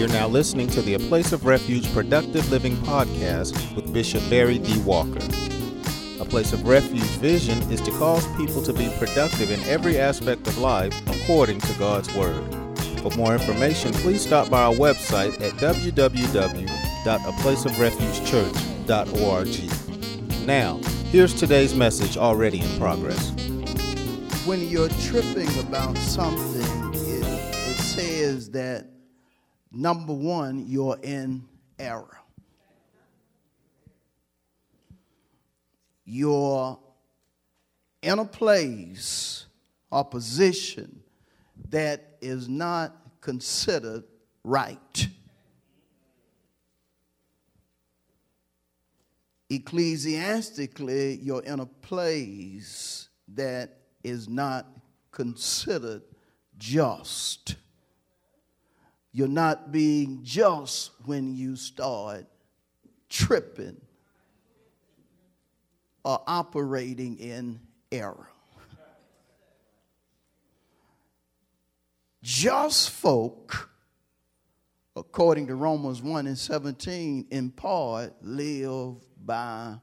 You're now listening to the A Place of Refuge Productive Living podcast with Bishop Barry D. Walker. A Place of Refuge vision is to cause people to be productive in every aspect of life according to God's Word. For more information, please stop by our website at www.aplaceofrefugechurch.org. Now, here's today's message already in progress. When you're tripping about something, it, it says that number one, you're in error. You're in a place or position that is not considered right. Ecclesiastically, you're in a place that is not considered just. You're not being just when you start tripping or operating in error. Just folk, according to Romans 1 and 17, in part live by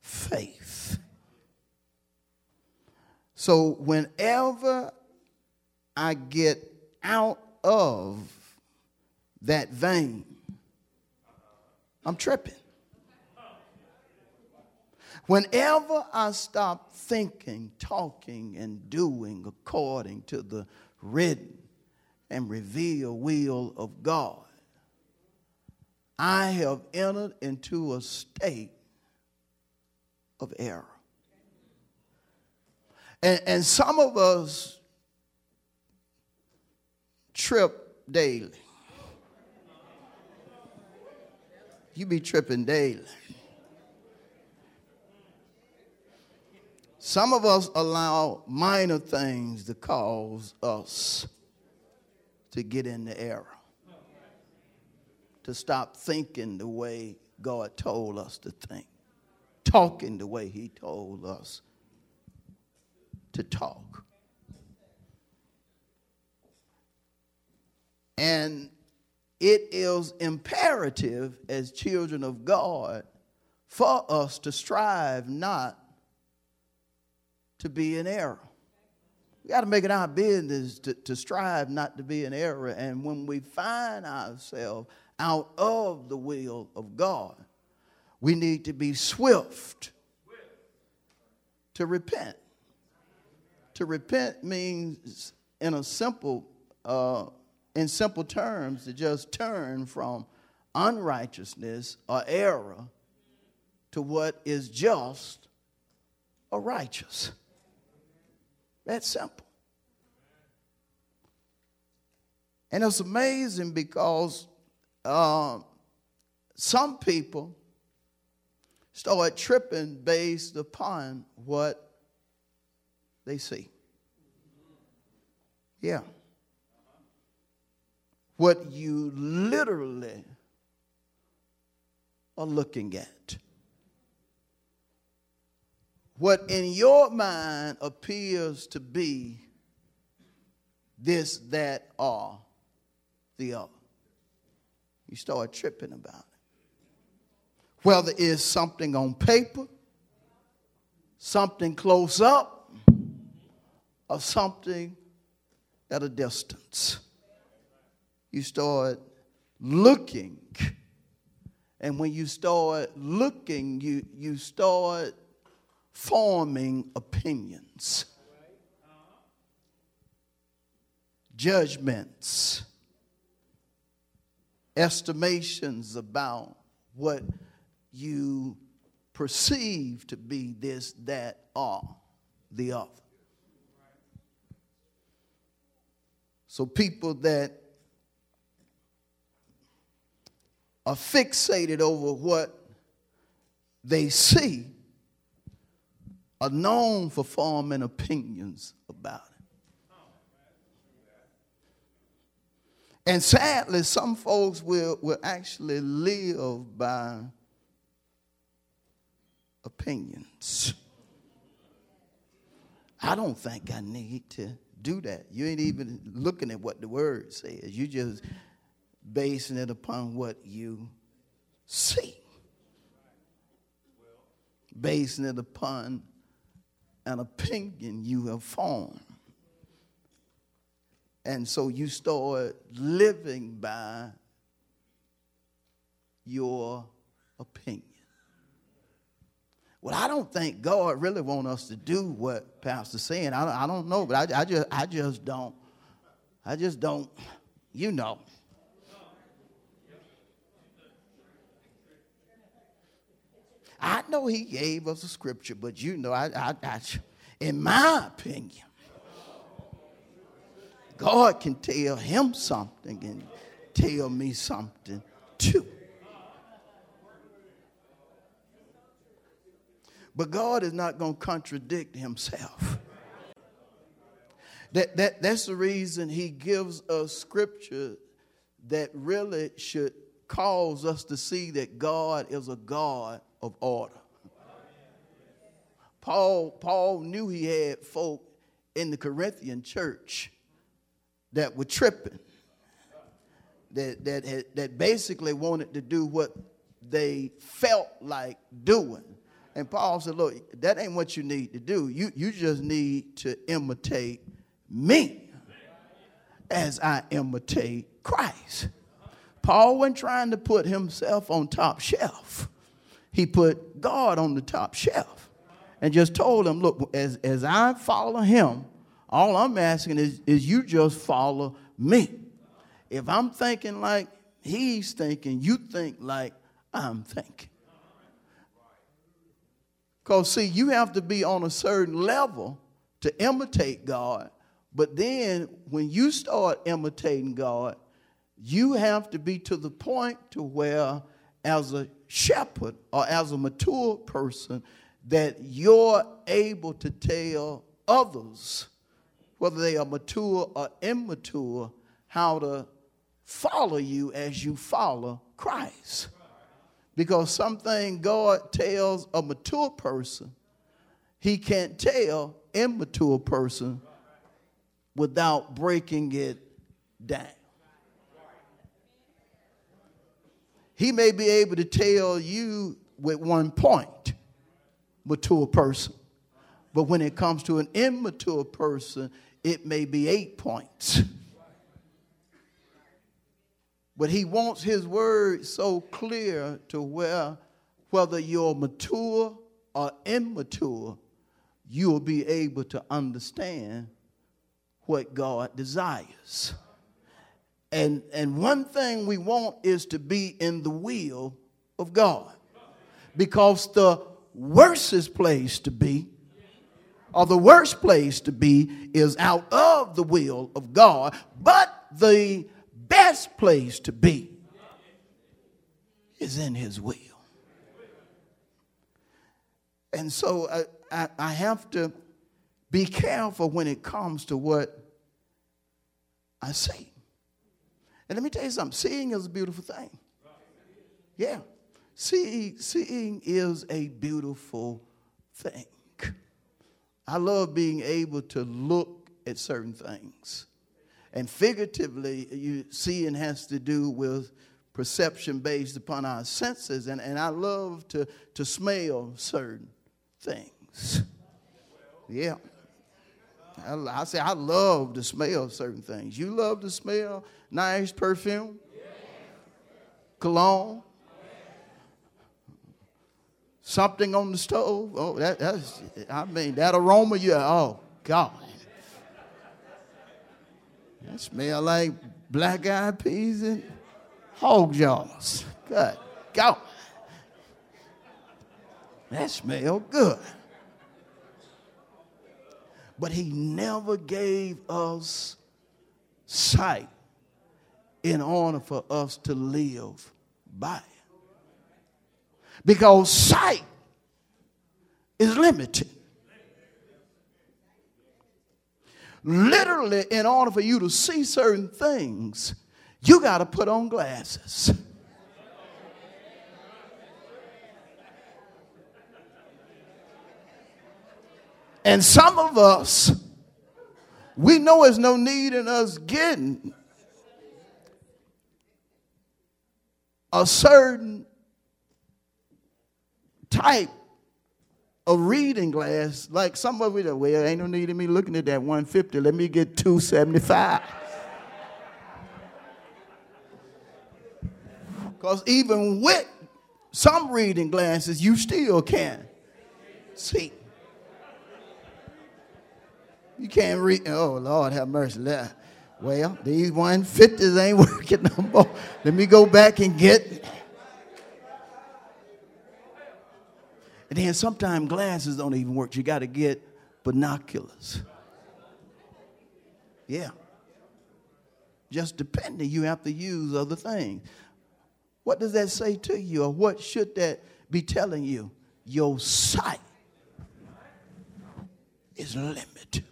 faith. So whenever I get out of that vein, I'm tripping. Whenever I stop thinking, talking, and doing according to the written and revealed will of God, I have entered into a state of error. And, and some of us trip daily. You be tripping daily. Some of us allow minor things to cause us to get in the error, to stop thinking the way God told us to think, talking the way He told us to talk. And it is imperative as children of God for us to strive not to be in error. We got to make it our business to, to strive not to be in error. And when we find ourselves out of the will of God, we need to be swift to repent. To repent means, in a simple, uh, in simple terms, to just turn from unrighteousness or error to what is just or righteous. That's simple. And it's amazing because uh, some people start tripping based upon what they see. Yeah. What you literally are looking at. What in your mind appears to be this, that, or the other. You start tripping about it. Whether it's something on paper, something close up, or something at a distance. You start looking. And when you start looking, you, you start forming opinions, judgments, estimations about what you perceive to be this, that, or the other. So people that are fixated over what they see are known for forming opinions about it. And sadly, some folks will, will actually live by opinions. I don't think I need to do that. You ain't even looking at what the word says. You just basing it upon what you see, basing it upon an opinion you have formed. And so you start living by your opinion. Well, I don't think God really want us to do what Pastor's saying. I, I don't know, but I, I, just, I just don't. I just don't, you know. I know he gave us a scripture, but you know, I, I, I, in my opinion, God can tell him something and tell me something too. But God is not going to contradict himself. That, that, that's the reason he gives us scripture that really should cause us to see that God is a God of order. Paul, Paul knew he had folk in the Corinthian church that were tripping, that, that, had, that basically wanted to do what they felt like doing. And Paul said, Look, that ain't what you need to do. You, you just need to imitate me as I imitate Christ. Paul wasn't trying to put himself on top shelf. He put God on the top shelf and just told him, look, as, as I follow him, all I'm asking is, is you just follow me. If I'm thinking like he's thinking, you think like I'm thinking. Because, see, you have to be on a certain level to imitate God. But then when you start imitating God, you have to be to the point to where, as a shepherd or as a mature person, that you're able to tell others, whether they are mature or immature, how to follow you as you follow Christ. Because something God tells a mature person, he can't tell immature person without breaking it down. He may be able to tell you with one point, mature person. But when it comes to an immature person, it may be eight points. But he wants his word so clear to where whether you're mature or immature, you'll be able to understand what God desires. And, and one thing we want is to be in the will of God. Because the worstest place to be, or the worst place to be, is out of the will of God. But the best place to be is in His will. And so I, I, I have to be careful when it comes to what I say. And let me tell you something seeing is a beautiful thing. Yeah. Seeing, seeing is a beautiful thing. I love being able to look at certain things. And figuratively, you seeing has to do with perception based upon our senses. And, and I love to, to smell certain things. Yeah. I, I say I love to smell certain things. You love to smell nice perfume, cologne, something on the stove. Oh, that, that's, I mean, that aroma, you, oh, God. That smell like black eyed peas and hog jaws. Good God. That smell good. But he never gave us sight in order for us to live by. It. Because sight is limited. Literally, in order for you to see certain things, you got to put on glasses. And some of us, we know there's no need in us getting a certain type of reading glass, like some of it, well, ain't no need me looking at that 150. Let me get 275. Because even with some reading glasses, you still can see. You can't read. Oh, Lord, have mercy. Well, these 150s ain't working no more. Let me go back and get. And then sometimes glasses don't even work. You got to get binoculars. Yeah. Just depending, you have to use other things. What does that say to you, or what should that be telling you? Your sight is limited.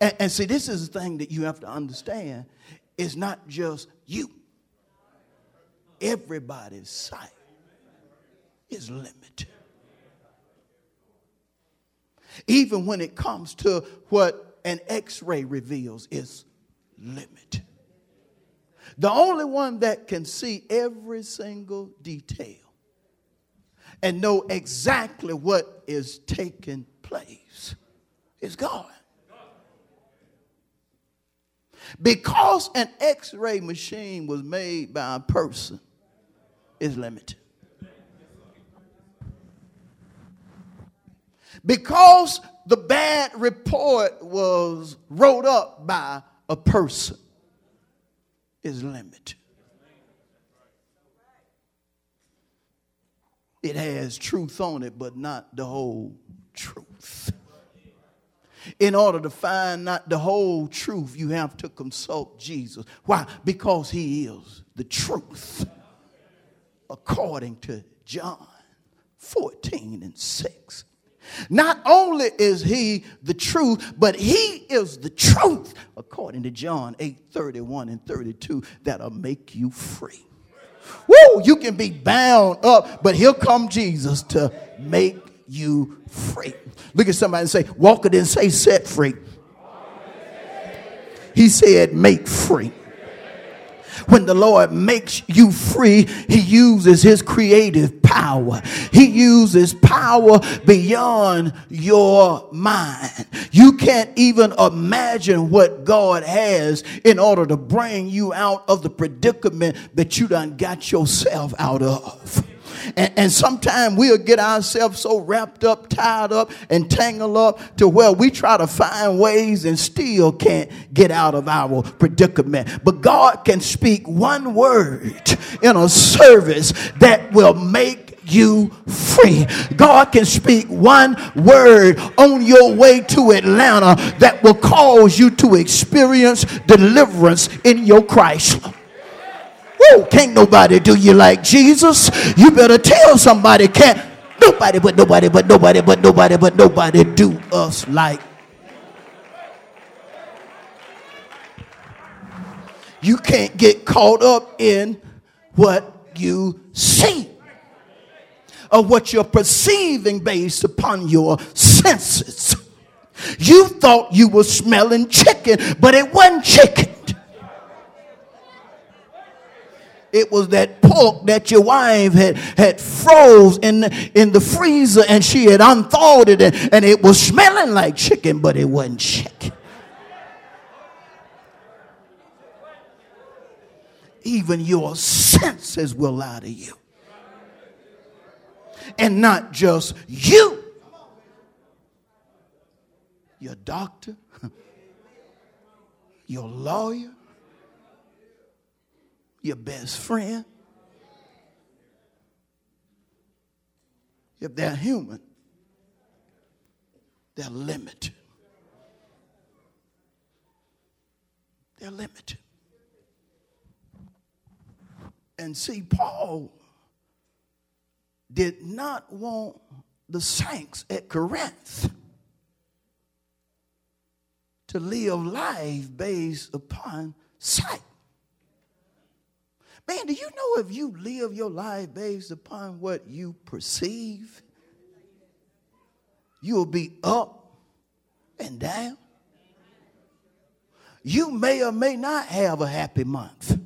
And, and see, this is the thing that you have to understand. It's not just you. Everybody's sight is limited. Even when it comes to what an x ray reveals, is limited. The only one that can see every single detail and know exactly what is taking place is God. Because an x ray machine was made by a person, is limited. Because the bad report was wrote up by a person, is limited. It has truth on it, but not the whole truth. In order to find not the whole truth, you have to consult Jesus. Why? Because he is the truth. According to John 14 and 6. Not only is he the truth, but he is the truth, according to John 8 31 and 32, that'll make you free. Woo! You can be bound up, but here come Jesus to make you free. Look at somebody and say, Walk it and say, set free. He said, make free. When the Lord makes you free, He uses His creative power. He uses power beyond your mind. You can't even imagine what God has in order to bring you out of the predicament that you done got yourself out of. And, and sometimes we'll get ourselves so wrapped up, tied up, and tangled up to where we try to find ways and still can't get out of our predicament. But God can speak one word in a service that will make you free. God can speak one word on your way to Atlanta that will cause you to experience deliverance in your Chrysler. Woo, can't nobody do you like Jesus. You better tell somebody, can't nobody but nobody but nobody but nobody but nobody do us like. You can't get caught up in what you see or what you're perceiving based upon your senses. You thought you were smelling chicken, but it wasn't chicken. It was that pork that your wife had, had froze in in the freezer and she had unthawed it and, and it was smelling like chicken, but it wasn't chicken. Even your senses will lie to you. And not just you. Your doctor, your lawyer, your best friend. If they're human, they're limited. They're limited. And see, Paul did not want the saints at Corinth to live life based upon sight. Man, do you know if you live your life based upon what you perceive, you'll be up and down? You may or may not have a happy month.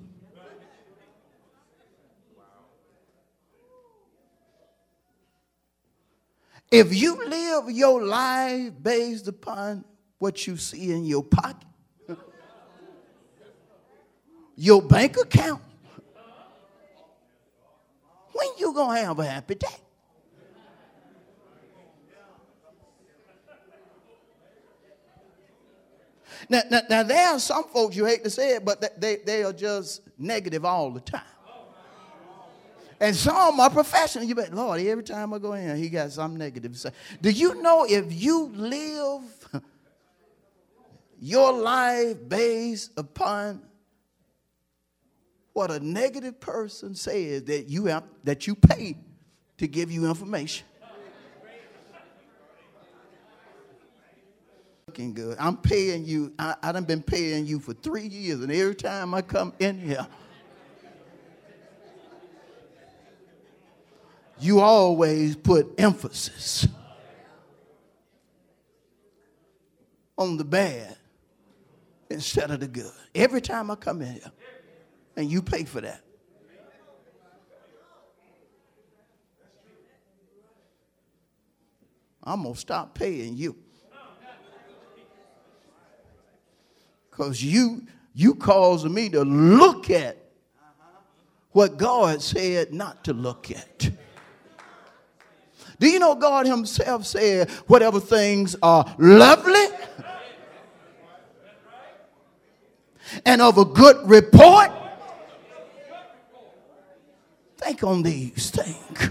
If you live your life based upon what you see in your pocket, your bank account, when you gonna have a happy day? Now, now, now, there are some folks, you hate to say it, but they, they are just negative all the time. And some are professional. You bet, Lord, every time I go in, he got some negative to say. Do you know if you live your life based upon what a negative person says that you have that you pay to give you information? looking good. I'm paying you. I, I done been paying you for three years, and every time I come in here, you always put emphasis on the bad instead of the good. Every time I come in here, and you pay for that. I'm going to stop paying you. Because you you causing me to look at what God said not to look at. Do you know God Himself said, whatever things are lovely and of a good report? Think on these things.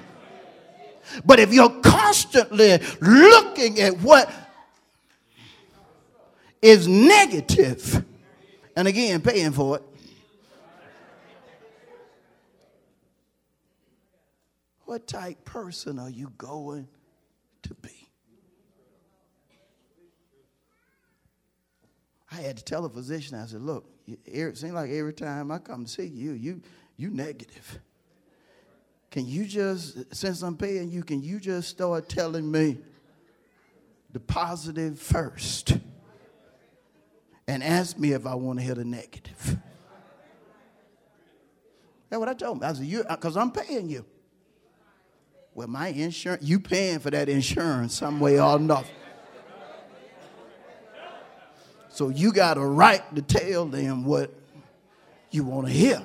But if you're constantly looking at what is negative, and again, paying for it, what type person are you going to be? I had to tell a physician, I said, look, it seems like every time I come to see you, you you negative. Can you just, since I'm paying you, can you just start telling me the positive first? and ask me if I want to hear the negative. That's what I told him. I said, you, uh, because I'm paying you. Well, my insurance, you paying for that insurance some way or another. So you got a right to tell them what you want to hear.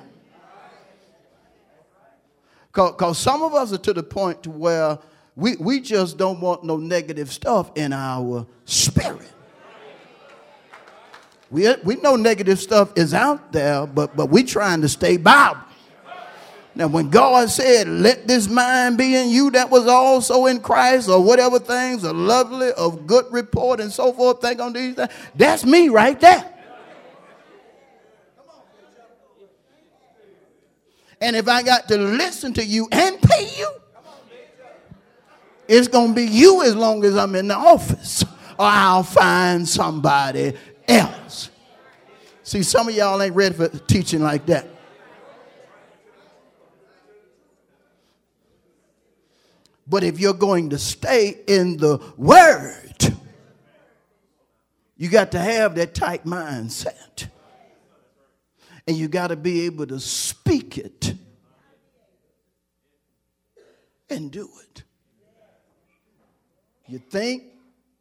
Because some of us are to the point to where we, we just don't want no negative stuff in our spirit. We, we know negative stuff is out there, but, but we trying to stay Bible. Now, when God said, Let this mind be in you that was also in Christ, or whatever things are lovely, of good report, and so forth, think on these things, that's me right there. And if I got to listen to you and pay you, it's going to be you as long as I'm in the office, or I'll find somebody else. See, some of y'all ain't ready for teaching like that. But if you're going to stay in the Word, you got to have that tight mindset. And you got to be able to speak it and do it. You think,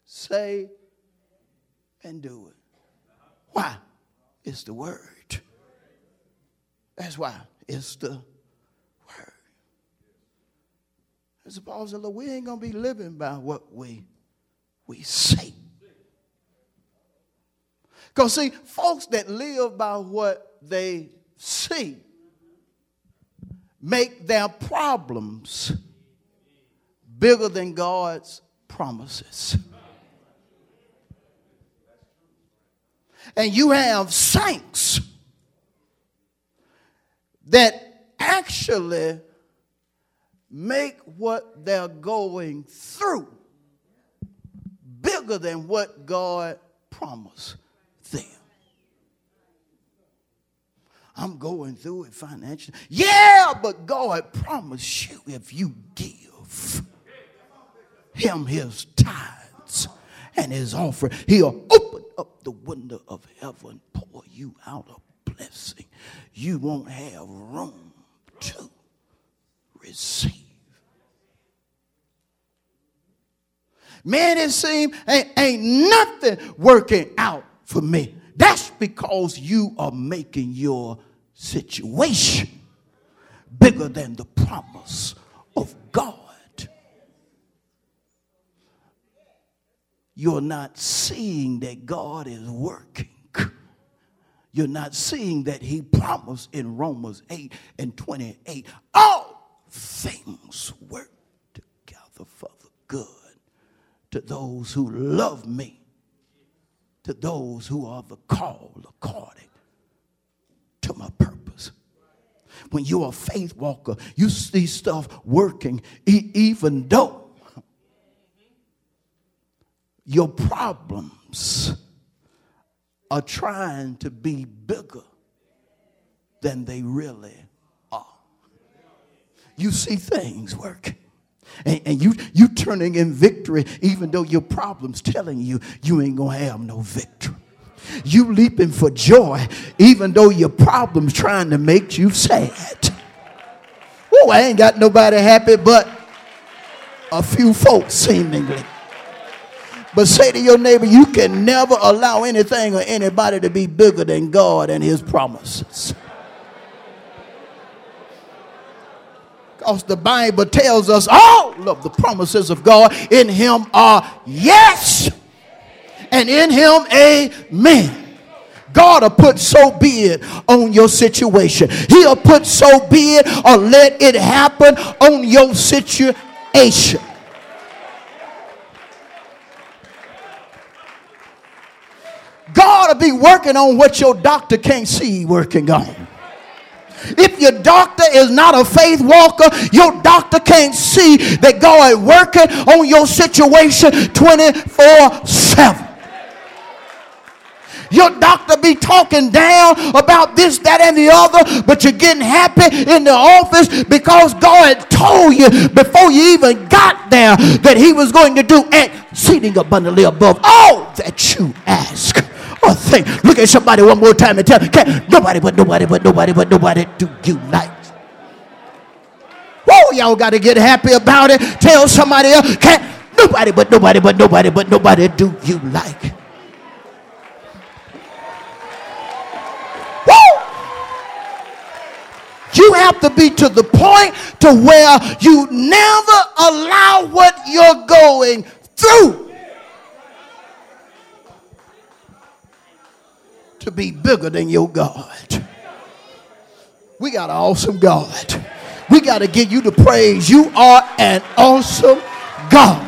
say, and do it. Why? It's the word. That's why it's the word. As Paul said, we ain't gonna be living by what we we say. Because see, folks that live by what they see make their problems bigger than God's promises. and you have saints that actually make what they're going through bigger than what God promised them. I'm going through it financially. Yeah, but God promised you if you give him his tithes and his offering, he'll open up the window of heaven, pour you out a blessing you won't have room to receive. Man, it seems ain't, ain't nothing working out for me. That's because you are making your situation bigger than the promise of God. You're not seeing that God is working. You're not seeing that He promised in Romans 8 and 28 all things work together for the good to those who love me, to those who are the called according to my purpose. When you're a faith walker, you see stuff working, e- even though your problems are trying to be bigger than they really are. You see things working. And, and, you you turning in victory even though your problems telling you you ain't gonna have no victory you leaping for joy even though your problems trying to make you sad. Oh i ain't got nobody happy but a few folks seemingly. But say to your neighbor, you can never allow anything or anybody to be bigger than God and his promises. Because the Bible tells us all of the promises of God in him are yes, and in him amen. God will put so be it on your situation. He'll put so be it or let it happen on your situation. God will be working on what your doctor can't see working on. If your doctor is not a faith walker, your doctor can't see that God is working on your situation 24 7. Your doctor be talking down about this, that, and the other, but you're getting happy in the office because God told you before you even got there that He was going to do exceeding abundantly above all that you ask or think. Look at somebody one more time and tell them, can't nobody but nobody but nobody but nobody do you like. Whoa, y'all got to get happy about it. Tell somebody else, can't nobody but nobody but nobody but nobody do you like. Have to be to the point to where you never allow what you're going through to be bigger than your God. We got an awesome God. We got to give you the praise. You are an awesome God.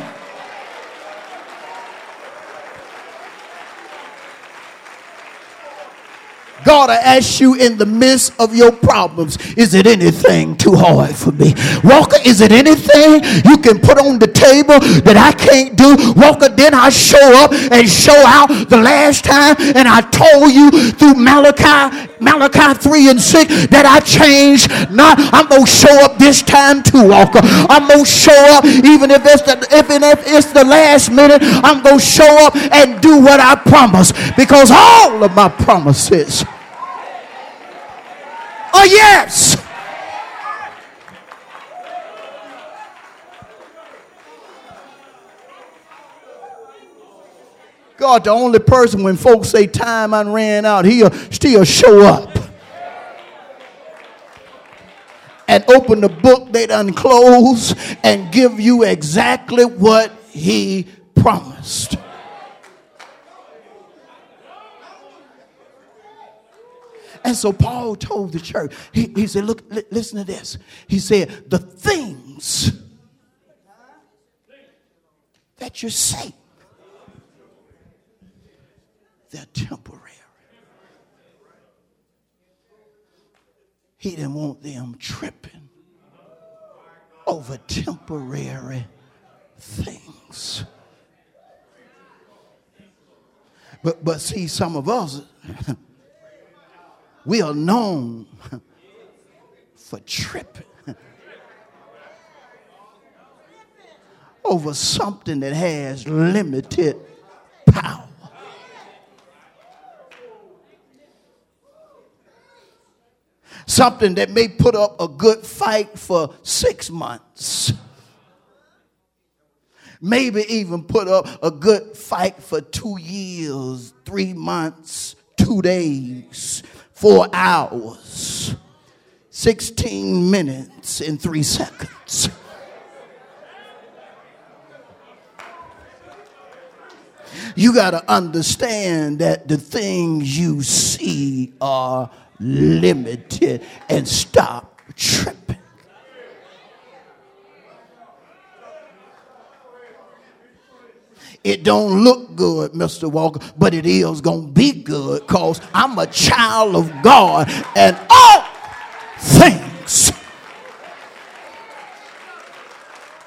God, I ask you in the midst of your problems, is it anything too hard for me? Walker, is it anything you can put on the table that I can't do? Walker, then I show up and show out the last time, and I told you through Malachi, Malachi 3 and 6 that I changed. Not, I'm gonna show up this time too, Walker. I'm gonna show up even if it's the if it's the last minute. I'm gonna show up and do what I promised because all of my promises a yes. God, the only person when folks say time I ran out, he'll still show up and open the book they done close and give you exactly what he promised. And so Paul told the church, he, he said, Look, li- listen to this. He said, The things that you say, they're temporary. He didn't want them tripping over temporary things. But, but see, some of us, we are known for tripping over something that has limited power. Something that may put up a good fight for six months, maybe even put up a good fight for two years, three months, two days, four hours, 16 minutes, and three seconds. You got to understand that the things you see are limited and stop tripping. It don't look good, Mr. Walker, but it is going to be good because I'm a child of God and all things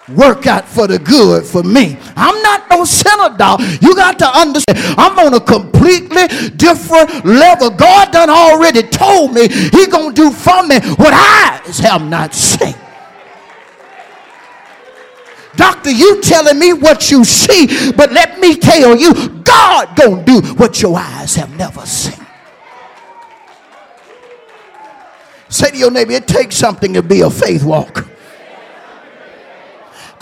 work out for the good for me. I'm not no sinner, dog. You got to understand. I'm on a completely different level. God done already told me he to do for me what eyes have not seen. Doctor, you telling me what you see, but let me tell you, God gonna do what your eyes have never seen. Say to your neighbor, it takes something to be a faith walker.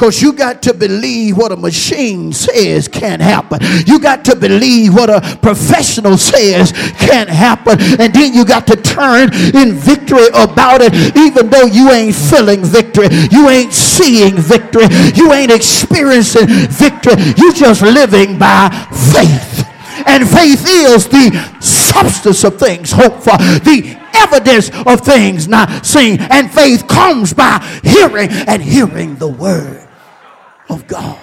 Because you got to believe what a machine says can't happen. You got to believe what a professional says can't happen. And then you got to turn in victory about it, even though you ain't feeling victory. You ain't seeing victory. You ain't experiencing victory. You just living by faith. And faith is the substance of things hoped for, the evidence of things not seen. And faith comes by hearing and hearing the word of God.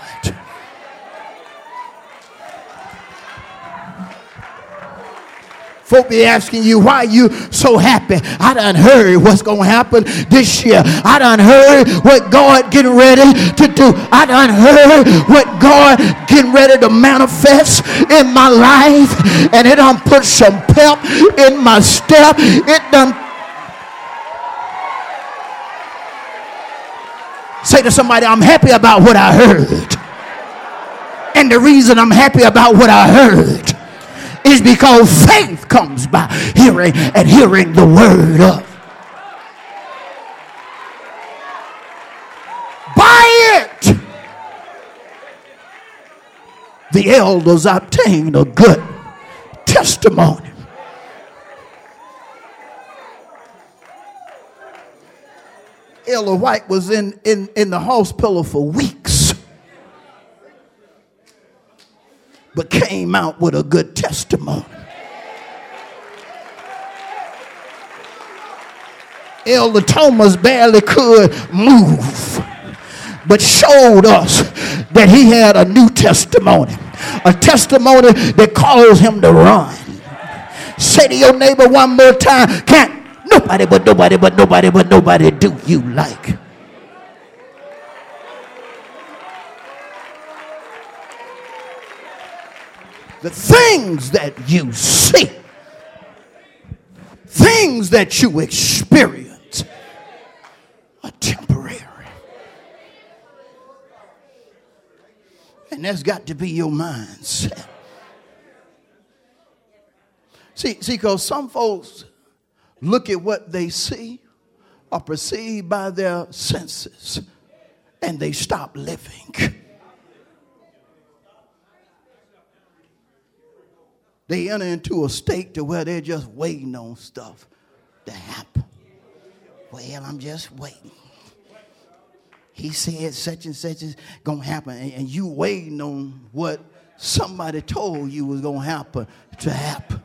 Folk be asking you why you so happy. I done heard what's gonna happen this year. I done heard what God getting ready to do. I done heard what God getting ready to manifest in my life, and it done put some pep in my step. It done Say to somebody, I'm happy about what I heard. And the reason I'm happy about what I heard is because faith comes by hearing and hearing the word of. By it, the elders obtained a good testimony. Ella White was in, in, in the hospital for weeks, but came out with a good testimony. Elder Thomas barely could move, but showed us that he had a new testimony, a testimony that caused him to run. Say to your neighbor one more time, can't Nobody but nobody but nobody but nobody do you like. The things that you see, things that you experience are temporary. And that's got to be your mindset. See, see, because some folks look at what they see or perceive by their senses and they stop living. They enter into a state to where they're just waiting on stuff to happen. Well, I'm just waiting. He said such and such is gonna happen, and, and you waiting on what somebody told you was gonna happen to happen.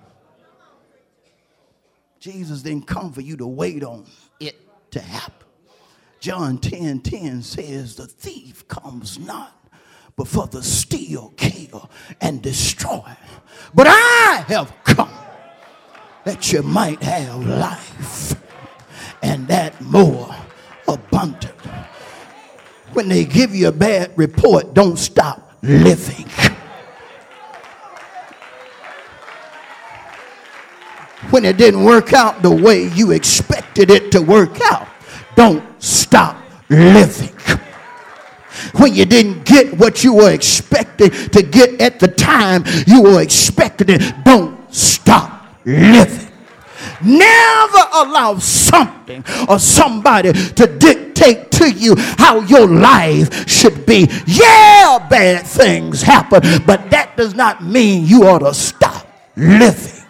Jesus didn't come for you to wait on it to happen. John 10 10 says, The thief comes not but for the steal, kill, and destroy. But I have come that you might have life and that more abundant. When they give you a bad report, don't stop living. When it didn't work out the way you expected it to work out, don't stop living. When you didn't get what you were expecting to get at the time you were expecting it, don't stop living. Never allow something or somebody to dictate to you how your life should be. Yeah, bad things happen, but that does not mean you ought to stop living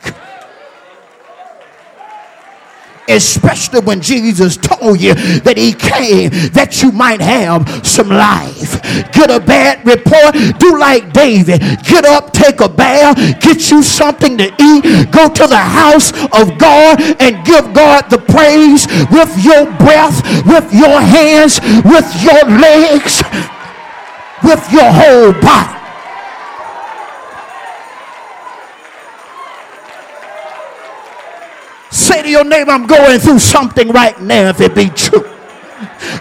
especially when Jesus told you that he came that you might have some life. Get a bad report, do like David. Get up, take a bath, get you something to eat, go to the house of God and give God the praise with your breath, with your hands, with your legs, with your whole body. Say to your neighbor, I'm going through something right now if it be true.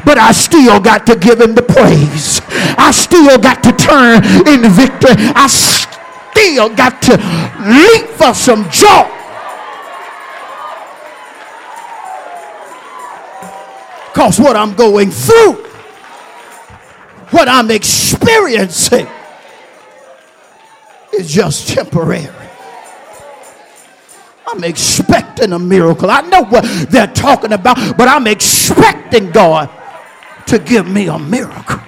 But I still got to give him the praise. I still got to turn in victory. I still got to leap for some joy. Because what I'm going through, what I'm experiencing, is just temporary. I'm expecting a miracle. I know what they're talking about, but I'm expecting God to give me a miracle.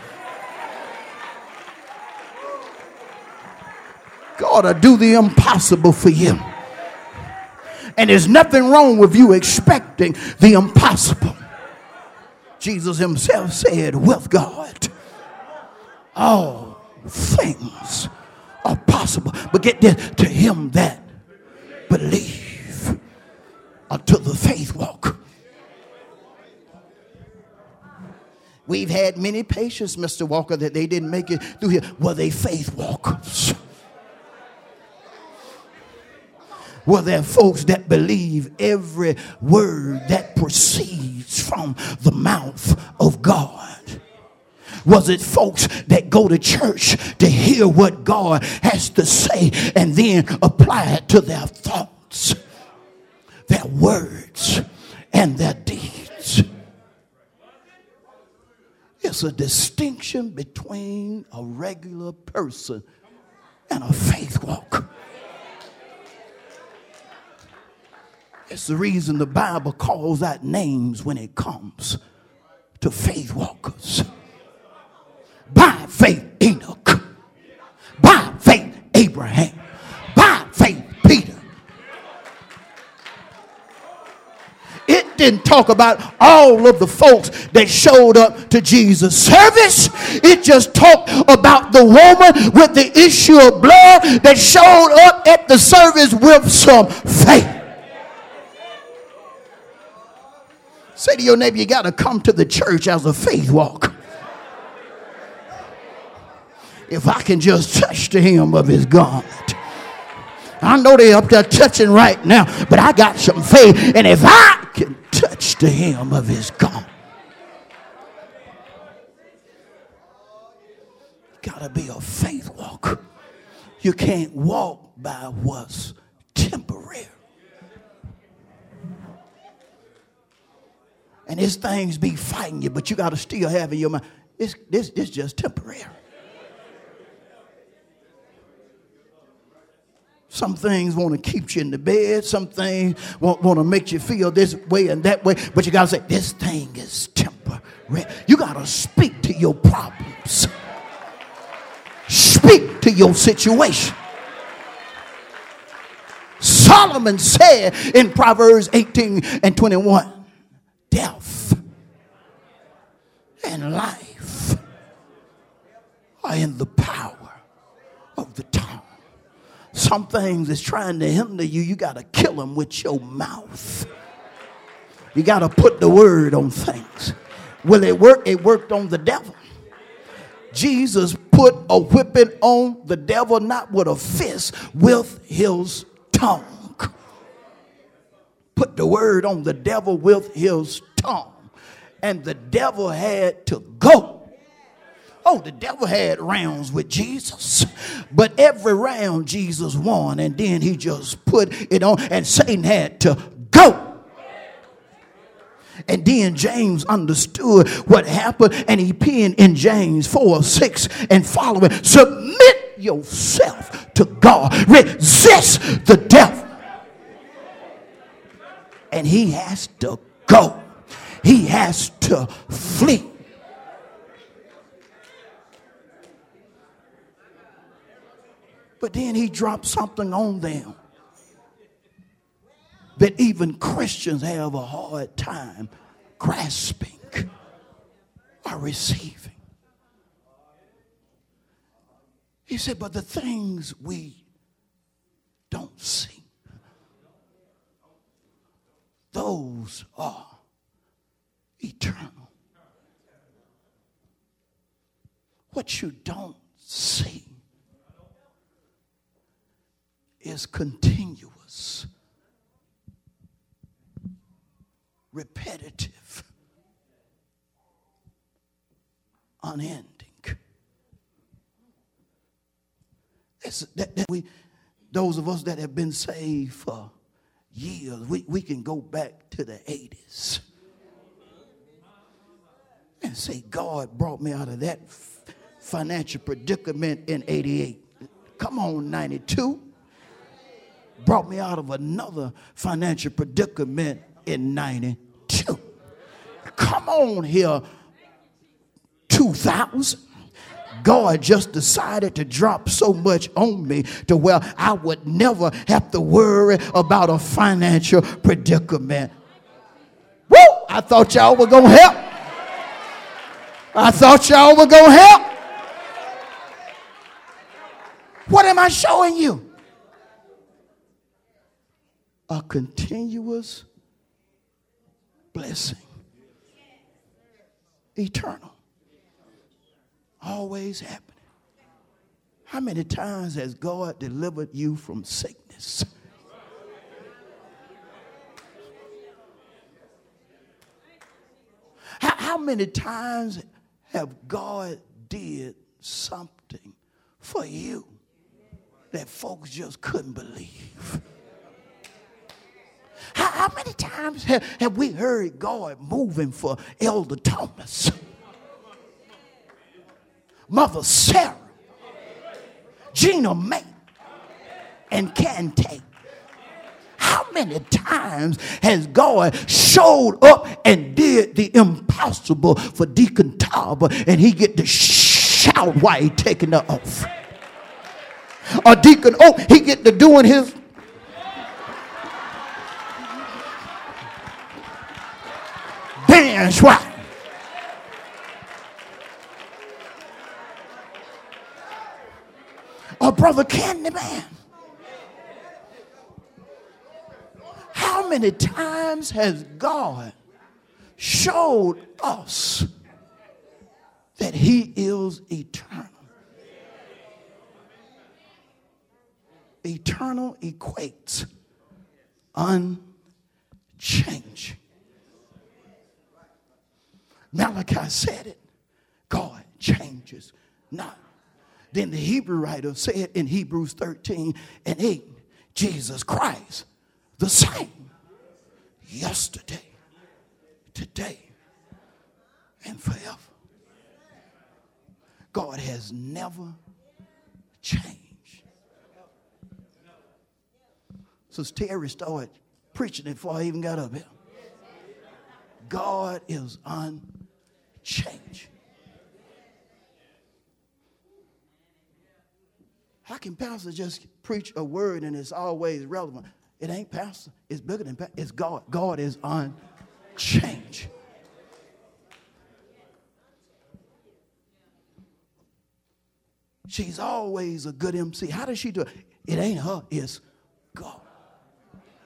God will do the impossible for you. And there's nothing wrong with you expecting the impossible. Jesus himself said, with God, all things are possible. But get this to him that believes to the faith walk. We've had many patients, Mr. Walker, that they didn't make it through here. Were they faith walkers? Were there folks that believe every word that proceeds from the mouth of God? Was it folks that go to church to hear what God has to say and then apply it to their thoughts? Their words and their deeds. It's a distinction between a regular person and a faith walk. It's the reason the Bible calls out names when it comes to faith walkers. By faith, Enoch. By faith, Abraham. By faith, Peter. Didn't talk about all of the folks that showed up to Jesus' service. It just talked about the woman with the issue of blood that showed up at the service with some faith. Say to your neighbor, you got to come to the church as a faith walk. If I can just touch the hem of his garment. I know they're up there touching right now, but I got some faith. And if I touch the hem of his garment, gotta be a faith walker. You can't walk by what's temporary. And these things be fighting you, but you gotta still have in your mind, this, this, this just temporary. Some things want to keep you in the bed. Some things want, want to make you feel this way and that way. But you got to say, this thing is temporary. You got to speak to your problems, speak to your situation. Solomon said in Proverbs 18 and 21 death and life are in the power of the tongue some things is trying to hinder you, you got to kill them with your mouth. You got to put the word on things. Will it work? It worked on the devil. Jesus put a whipping on the devil, not with a fist, with his tongue. Put the word on the devil with his tongue. And the devil had to go. Oh, the devil had rounds with Jesus, but every round Jesus won, and then he just put it on, and Satan had to go. And then James understood what happened, and he penned in James 4 6 and following Submit yourself to God, resist the devil, and he has to go. he has to flee. But then he dropped something on them that even Christians have a hard time grasping or receiving. He said, but the things we don't see, those are eternal. What you don't see is continuous, repetitive, unending. that, that we, those of us that have been saved for years, we, we can go back to the 80s and say, God brought me out of that financial predicament in 88. Come on, 92. Brought me out of another financial predicament in 92. Come on here, 2000. God just decided to drop so much on me to where I would never have to worry about a financial predicament. Woo! I thought y'all were going to help. I thought y'all were going to help. What am I showing you? A continuous blessing, eternal always happening. How many times has God delivered you from sickness? How, how many times have God did something for you that folks just couldn't believe? How, how many times have, have we heard God moving for Elder Thomas? Mother Sarah, Gina May, and Kante. How many times has God showed up and did the impossible for Deacon Tauber and he get to shout while he taking the oath? Or Deacon Oak, he get to doing his or Brother Candyman. How many times has God showed us that He is eternal? Eternal equates unchanging. Malachi said it God changes not. Then the Hebrew writer said in Hebrews 13 and 8, Jesus Christ, the same yesterday, today, and forever. God has never changed. So Terry started preaching it before I even got up here. God is unchanged. How can pastor just preach a word and it's always relevant? It ain't pastor. It's bigger than pastor. It's God. God is unchanged. She's always a good MC. How does she do it? It ain't her, it's God.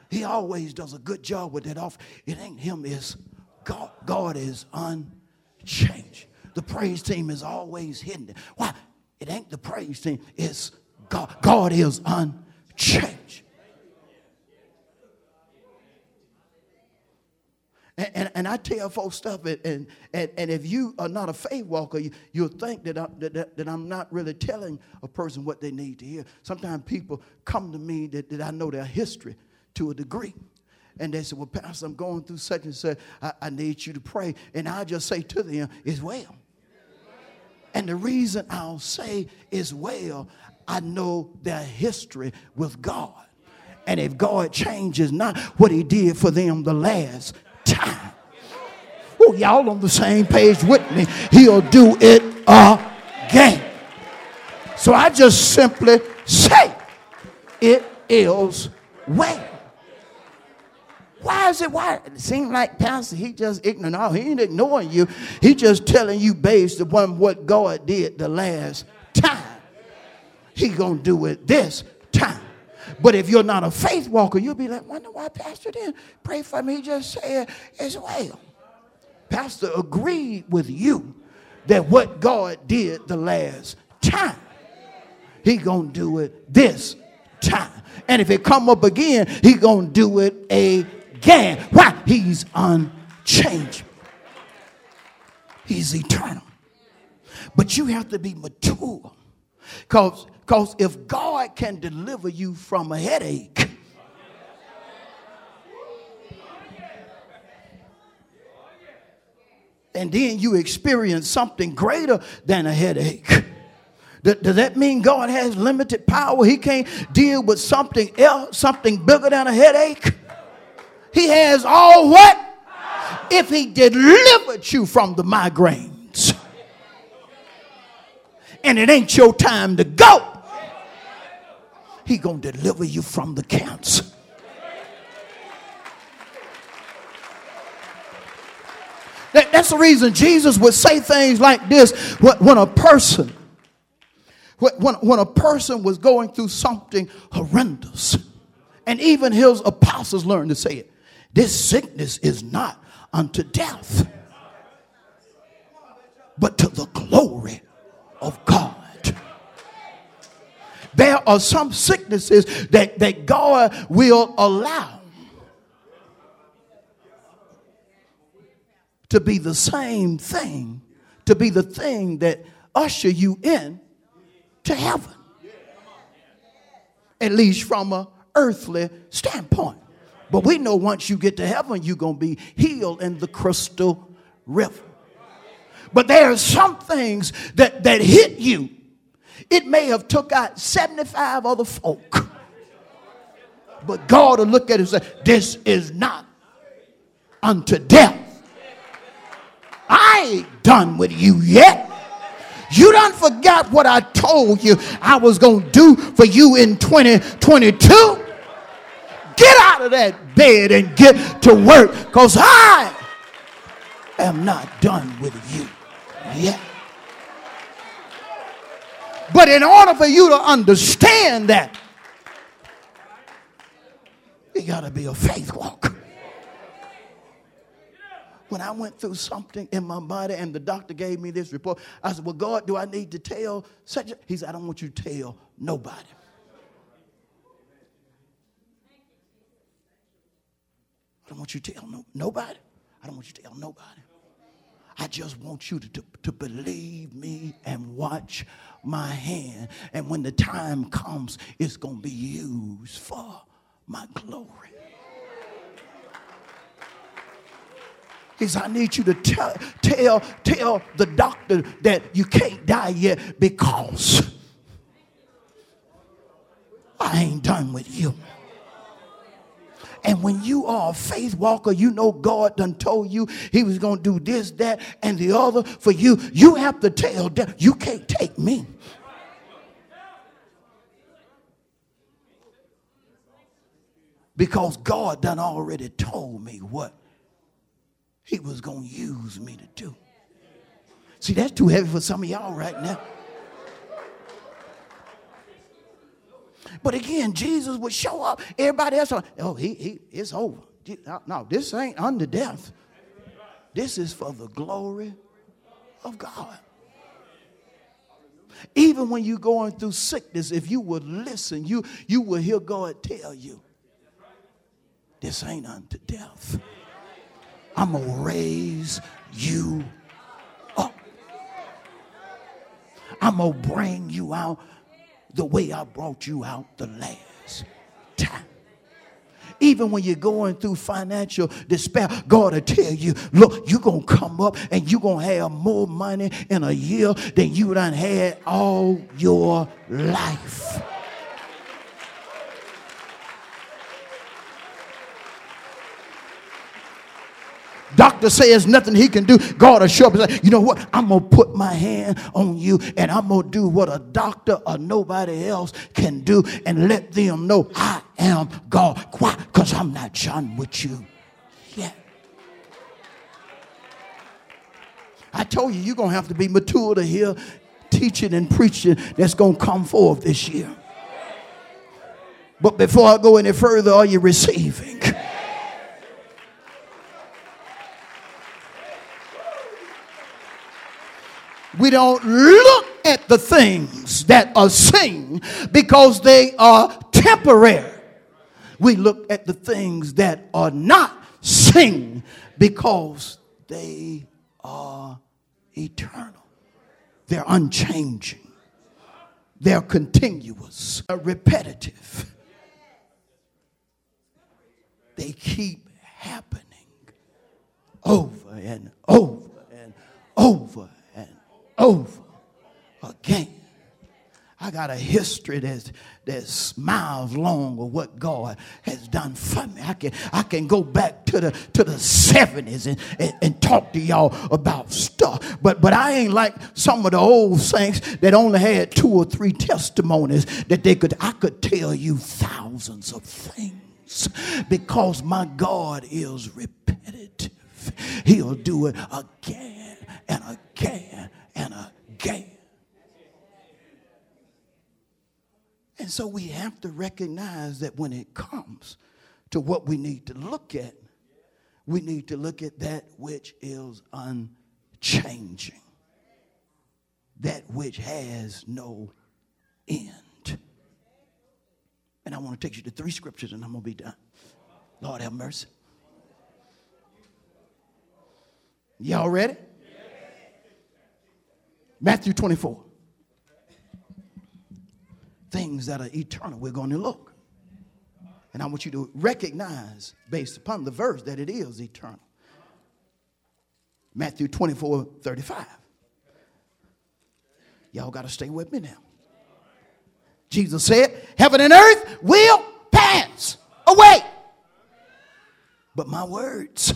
He always does a good job with that offer. It ain't him, it's God. God is unchanged. The praise team is always hidden. Why? It ain't the praise team, it's God, God is unchanged. And, and, and, I tell folks stuff, and, and, and if you are not a faith walker, you, you'll think that, I, that, that I'm not really telling a person what they need to hear. Sometimes people come to me that, that I know their history to a degree. And they say, Well, Pastor, I'm going through such and such. I, I need you to pray. And I just say to them, Is well. And the reason I'll say is well, I know their history with God. And if God changes not what he did for them the last time, Ooh, y'all on the same page with me. He'll do it again. So I just simply say, it is well. Why is it why? It seems like Pastor, he just ignorant. No, he ain't ignoring you. He just telling you based upon what God did the last time. He gonna do it this time. But if you're not a faith walker, you'll be like, wonder why Pastor didn't pray for me. Just said as well. Pastor agreed with you that what God did the last time, he gonna do it this time. And if it come up again, he gonna do it again. Why? He's unchanging. He's eternal. But you have to be mature. Because if God can deliver you from a headache, and then you experience something greater than a headache. Does that mean God has limited power? He can't deal with something else, something bigger than a headache? He has all what? If he delivered you from the migraines and it ain't your time to go, he going to deliver you from the cancer. that's the reason Jesus would say things like this when a person when, when a person was going through something horrendous and even his apostles learned to say it this sickness is not unto death but to the glory of God there are some sicknesses that, that God will allow to be the same thing, to be the thing that usher you in to heaven. At least from an earthly standpoint. But we know once you get to heaven, you're going to be healed in the crystal river. But there are some things that, that hit you it may have took out 75 other folk. But God will look at it and say, this is not unto death. I ain't done with you yet. You done forgot what I told you I was going to do for you in 2022. Out of that bed and get to work because I am not done with you yet. But in order for you to understand that, you got to be a faith walker. When I went through something in my body and the doctor gave me this report, I said, Well, God, do I need to tell such a? He said, I don't want you to tell nobody. I don't want you to tell no, nobody. I don't want you to tell nobody. I just want you to, to, to, believe me and watch my hand. And when the time comes, it's going to be used for my glory. Said, I need you to tell, tell, tell the doctor that you can't die yet because I ain't done with you. And when you are a faith walker, you know God done told you he was going to do this, that, and the other for you. You have to tell them, you can't take me. Because God done already told me what he was going to use me to do. See, that's too heavy for some of y'all right now. But again, Jesus would show up. Everybody else, oh, he, he, it's over. No, this ain't unto death. This is for the glory of God. Even when you're going through sickness, if you would listen, you, you will hear God tell you, this ain't unto death. I'm going to raise you up. I'm going to bring you out the way I brought you out the last time. Even when you're going through financial despair, God will tell you, look, you're going to come up and you're going to have more money in a year than you done had all your life. Doctor says nothing he can do, God will show up and say, you know what? I'm going to put my hand on you and I'm going to do what a doctor or nobody else can do and let them know I am God. Why? Because I'm not done with you yet. I told you, you're going to have to be mature to hear teaching and preaching that's going to come forth this year. But before I go any further, are you receiving? We don't look at the things that are seen because they are temporary. We look at the things that are not seen because they are eternal. They're unchanging. They're continuous, they're repetitive. They keep happening over and over and over over again. I got a history that's, that's miles long of what God has done for me. I can, I can go back to the, to the 70s and, and, and talk to y'all about stuff. But, but I ain't like some of the old saints that only had two or three testimonies that they could, I could tell you thousands of things because my God is repetitive. He'll do it again and again and again. And so we have to recognize that when it comes to what we need to look at, we need to look at that which is unchanging, that which has no end. And I want to take you to three scriptures and I'm going to be done. Lord have mercy. Y'all ready? Matthew 24 things that are eternal, we're going to look. And I want you to recognize, based upon the verse, that it is eternal. Matthew 24 35. Y'all got to stay with me now. Jesus said, Heaven and earth will pass away. But my words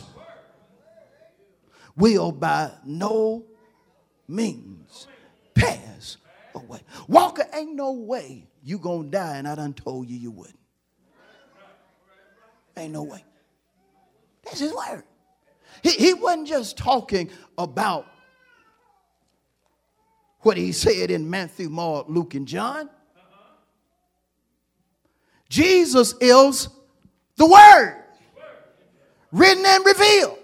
will by no means pass away. Walker, ain't no way you gonna die, and I done told you you wouldn't. Ain't no way. That's his word. He, he wasn't just talking about what he said in Matthew, Mark, Luke, and John. Jesus is the Word, written and revealed.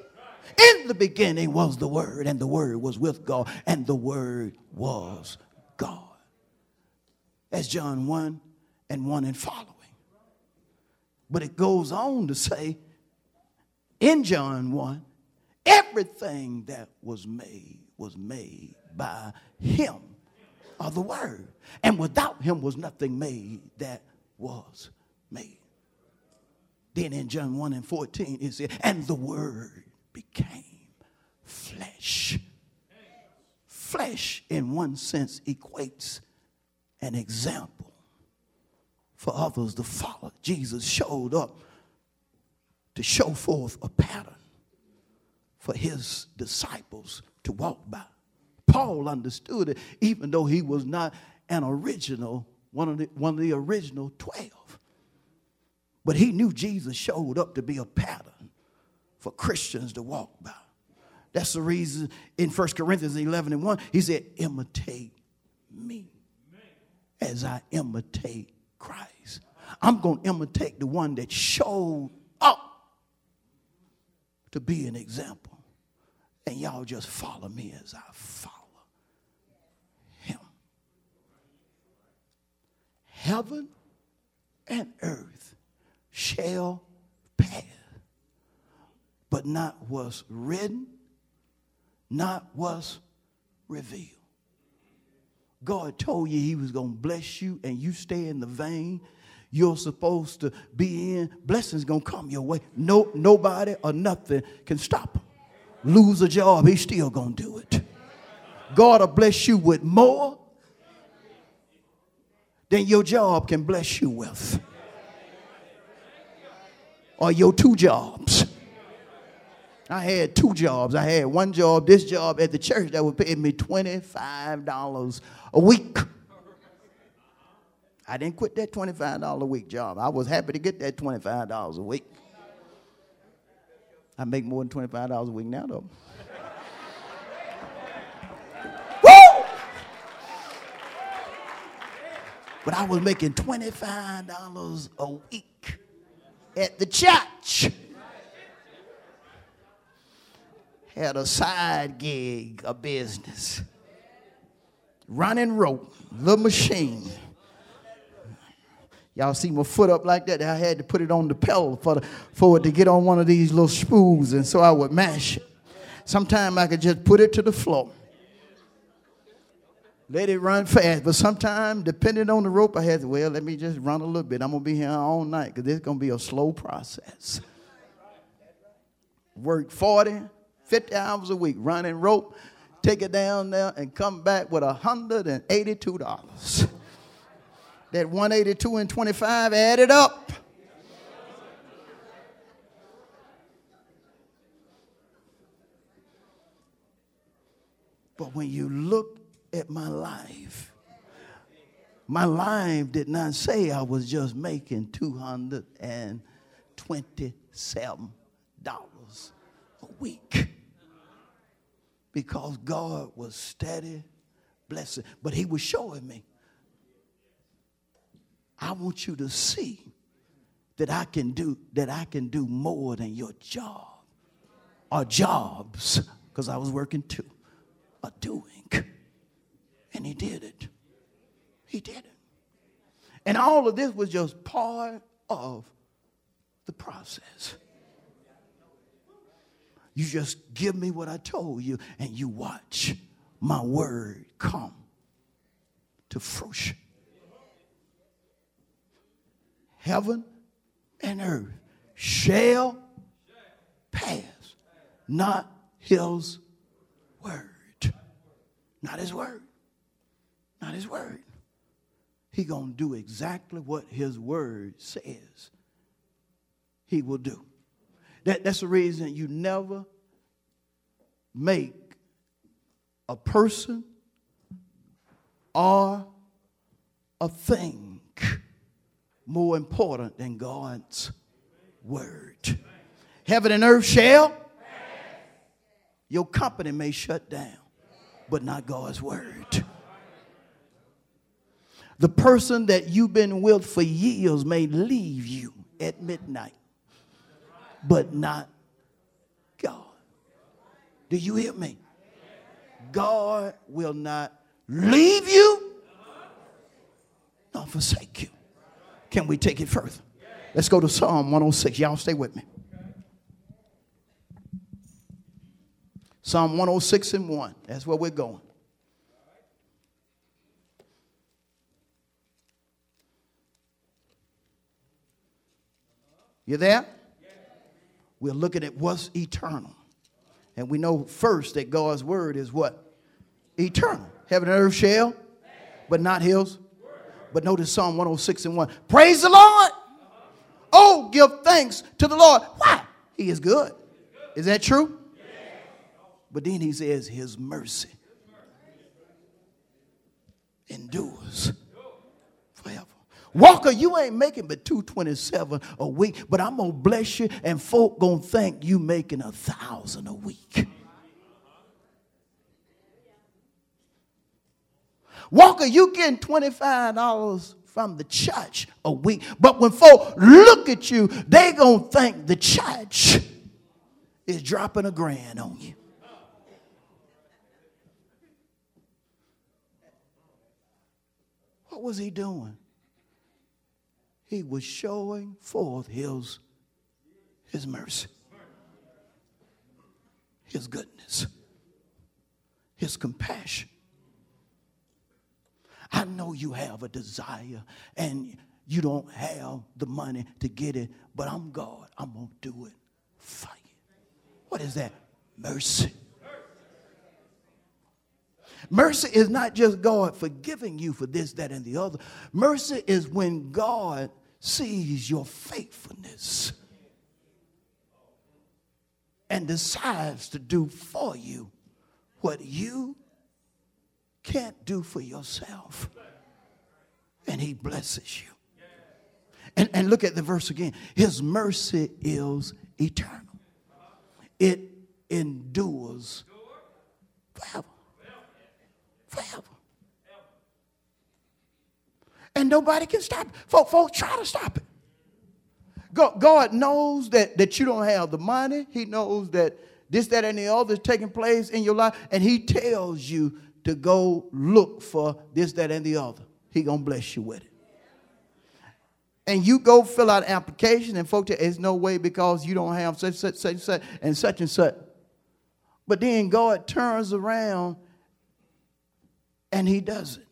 In the beginning was the Word, and the Word was with God, and the Word was God. That's John 1 and 1 and following. But it goes on to say in John 1 everything that was made was made by him of the word. And without him was nothing made that was made. Then in John 1 and 14, it said, and the word became flesh. Flesh, in one sense, equates an example for others to follow. Jesus showed up to show forth a pattern for his disciples to walk by. Paul understood it, even though he was not an original, one of the, one of the original 12. But he knew Jesus showed up to be a pattern for Christians to walk by. That's the reason in 1 Corinthians 11 and 1, he said, imitate me as I imitate Christ. I'm going to imitate the one that showed up to be an example. And y'all just follow me as I follow him. Heaven and earth shall pass, but not what's written, not what's revealed. God told you he was going to bless you and you stay in the vein you're supposed to be in, blessings going to come your way. No, nobody or nothing can stop him. Lose a job, he's still going to do it. God will bless you with more than your job can bless you with. Or your two jobs. I had two jobs. I had one job, this job at the church that was paying me $25 a week. I didn't quit that $25 a week job. I was happy to get that $25 a week. I make more than $25 a week now, though. Woo! But I was making $25 a week at the church. Had a side gig, a business. Running rope, little machine. Y'all see my foot up like that? I had to put it on the pedal for, the, for it to get on one of these little spools, and so I would mash it. Sometimes I could just put it to the floor. Let it run fast. But sometimes, depending on the rope, I had to, well, let me just run a little bit. I'm to be here all night because it's to be a slow process. Work 40, 50 hours a week running rope, take it down there, and come back with $182 that 182 and 25 added up. But when you look at my life, my life did not say I was just making $227 a week because God was steady blessing. But He was showing me I want you to see that I can do that I can do more than your job or jobs because I was working too are doing. And he did it. He did it. And all of this was just part of the process. You just give me what I told you and you watch my word come to fruition heaven and earth shall pass, not his word. Not his word. Not his word. He going to do exactly what his word says he will do. That, that's the reason you never make a person or a thing more important than God's word. Heaven and earth shall. Your company may shut down, but not God's word. The person that you've been with for years may leave you at midnight, but not God. Do you hear me? God will not leave you nor forsake you. Can we take it further? Let's go to Psalm 106. Y'all stay with me. Psalm 106 and 1. That's where we're going. You there? We're looking at what's eternal. And we know first that God's word is what? Eternal. Heaven and earth shall, but not hills. but notice Psalm 106 and 1. Praise the Lord. Oh, give thanks to the Lord. Why? He is good. Is that true? But then he says, His mercy endures forever. Walker, you ain't making but 227 a week, but I'm gonna bless you, and folk gonna think you making a thousand a week. Walker, you getting $25 from the church a week. But when folk look at you, they gonna think the church is dropping a grand on you. What was he doing? He was showing forth his, his mercy, his goodness, his compassion. I know you have a desire and you don't have the money to get it, but I'm God. I'm going to do it for you. What is that? Mercy. Mercy is not just God forgiving you for this, that, and the other. Mercy is when God sees your faithfulness. and decides to do for you what you can't do for yourself. And he blesses you. And, and look at the verse again. His mercy is eternal, it endures forever. Forever. And nobody can stop it. Folk, folks try to stop it. God knows that, that you don't have the money. He knows that this, that, and the other is taking place in your life. And he tells you to go look for this, that, and the other. He gonna bless you with it. And you go fill out an application, and folks, there's no way because you don't have such, such, such, such, and such and such. But then God turns around and he does it.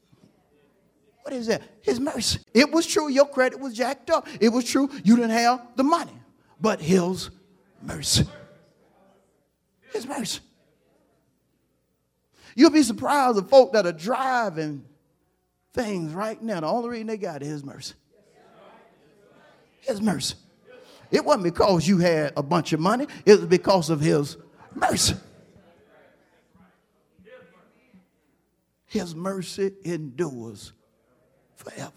What is that? His mercy. It was true your credit was jacked up. It was true you didn't have the money. But his mercy. His mercy. You'll be surprised the folk that are driving things right now. The only reason they got his mercy. His mercy. It wasn't because you had a bunch of money, it was because of his mercy. His mercy endures forever.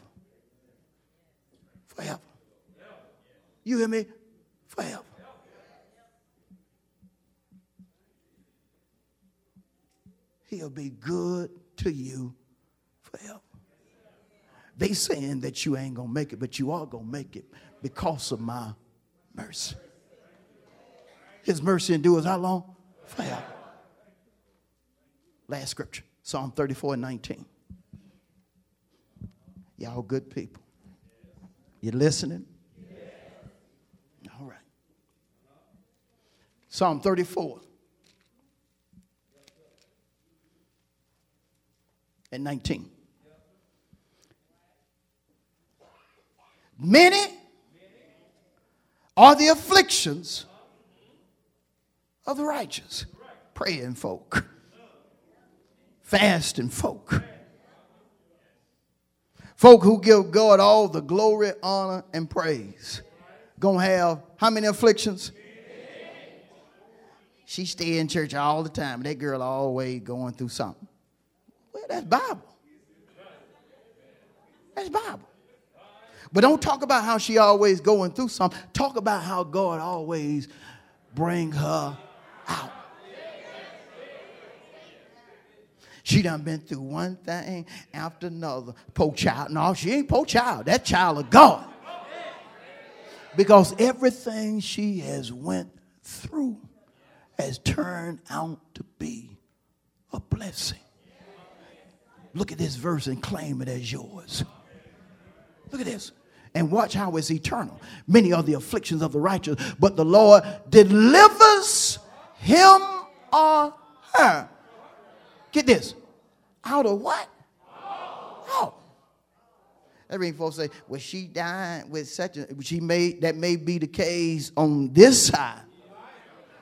Forever. You hear me? Forever. He'll be good to you forever. They saying that you ain't gonna make it, but you are gonna make it because of my mercy. His mercy endures how long? Forever. Last scripture, Psalm 34 and 19. Y'all good people. You listening? All right. Psalm 34 and 19. Many are the afflictions of the righteous, praying folk, fasting folk Folk who give God all the glory, honor, and praise. Gonna have how many afflictions? She stay in church all the time. That girl always going through something. Well, that's Bible. That's Bible. But don't talk about how she always going through something. Talk about how God always bring her out. She done been through one thing after another. Poor child. No, she ain't poor child. That child of God. Because everything she has went through has turned out to be a blessing. Look at this verse and claim it as yours. Look at this. And watch how it's eternal. Many are the afflictions of the righteous, but the Lord delivers him or her Get this. Out of what? Oh. Every folks say, well, she died with such a, she made, that may be the case on this side.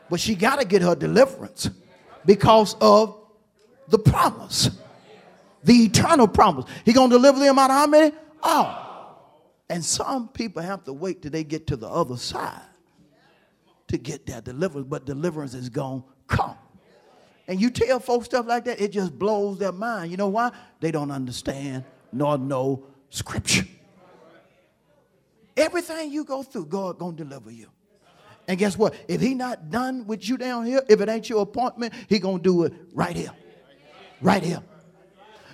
But she got to get her deliverance because of the promise. The eternal promise. He to deliver them out of how many? Oh. And some people have to wait till they get to the other side to get their deliverance. But deliverance is to come. And you tell folks stuff like that, it just blows their mind. You know why? They don't understand nor know scripture. Everything you go through, God gonna deliver you. And guess what? If he not done with you down here, if it ain't your appointment, he gonna do it right here. Right here.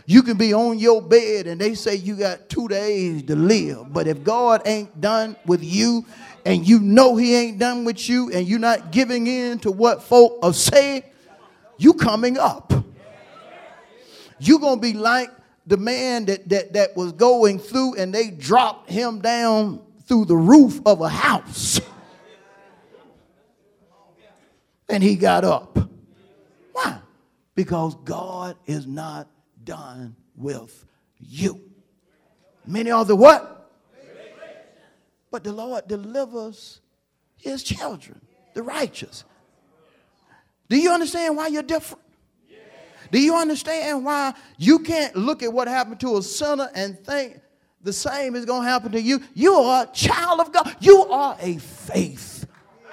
You can be on your bed and they say you got two days to live. But if God ain't done with you and you know he ain't done with you and you're not giving in to what folk are saying, you coming up. You're going to be like the man that, that, that was going through and they dropped him down through the roof of a house. And he got up. Why? Because God is not done with you. Many are the what? But the Lord delivers his children, the righteous. Do you understand why you're different? Do you understand why you can't look at what happened to a sinner and think the same is going to happen to you? You are a child of God. You are a faith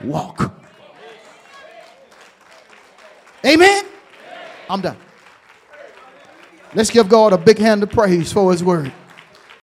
walk. Amen? I'm done. Let's give God a big hand of praise for his word.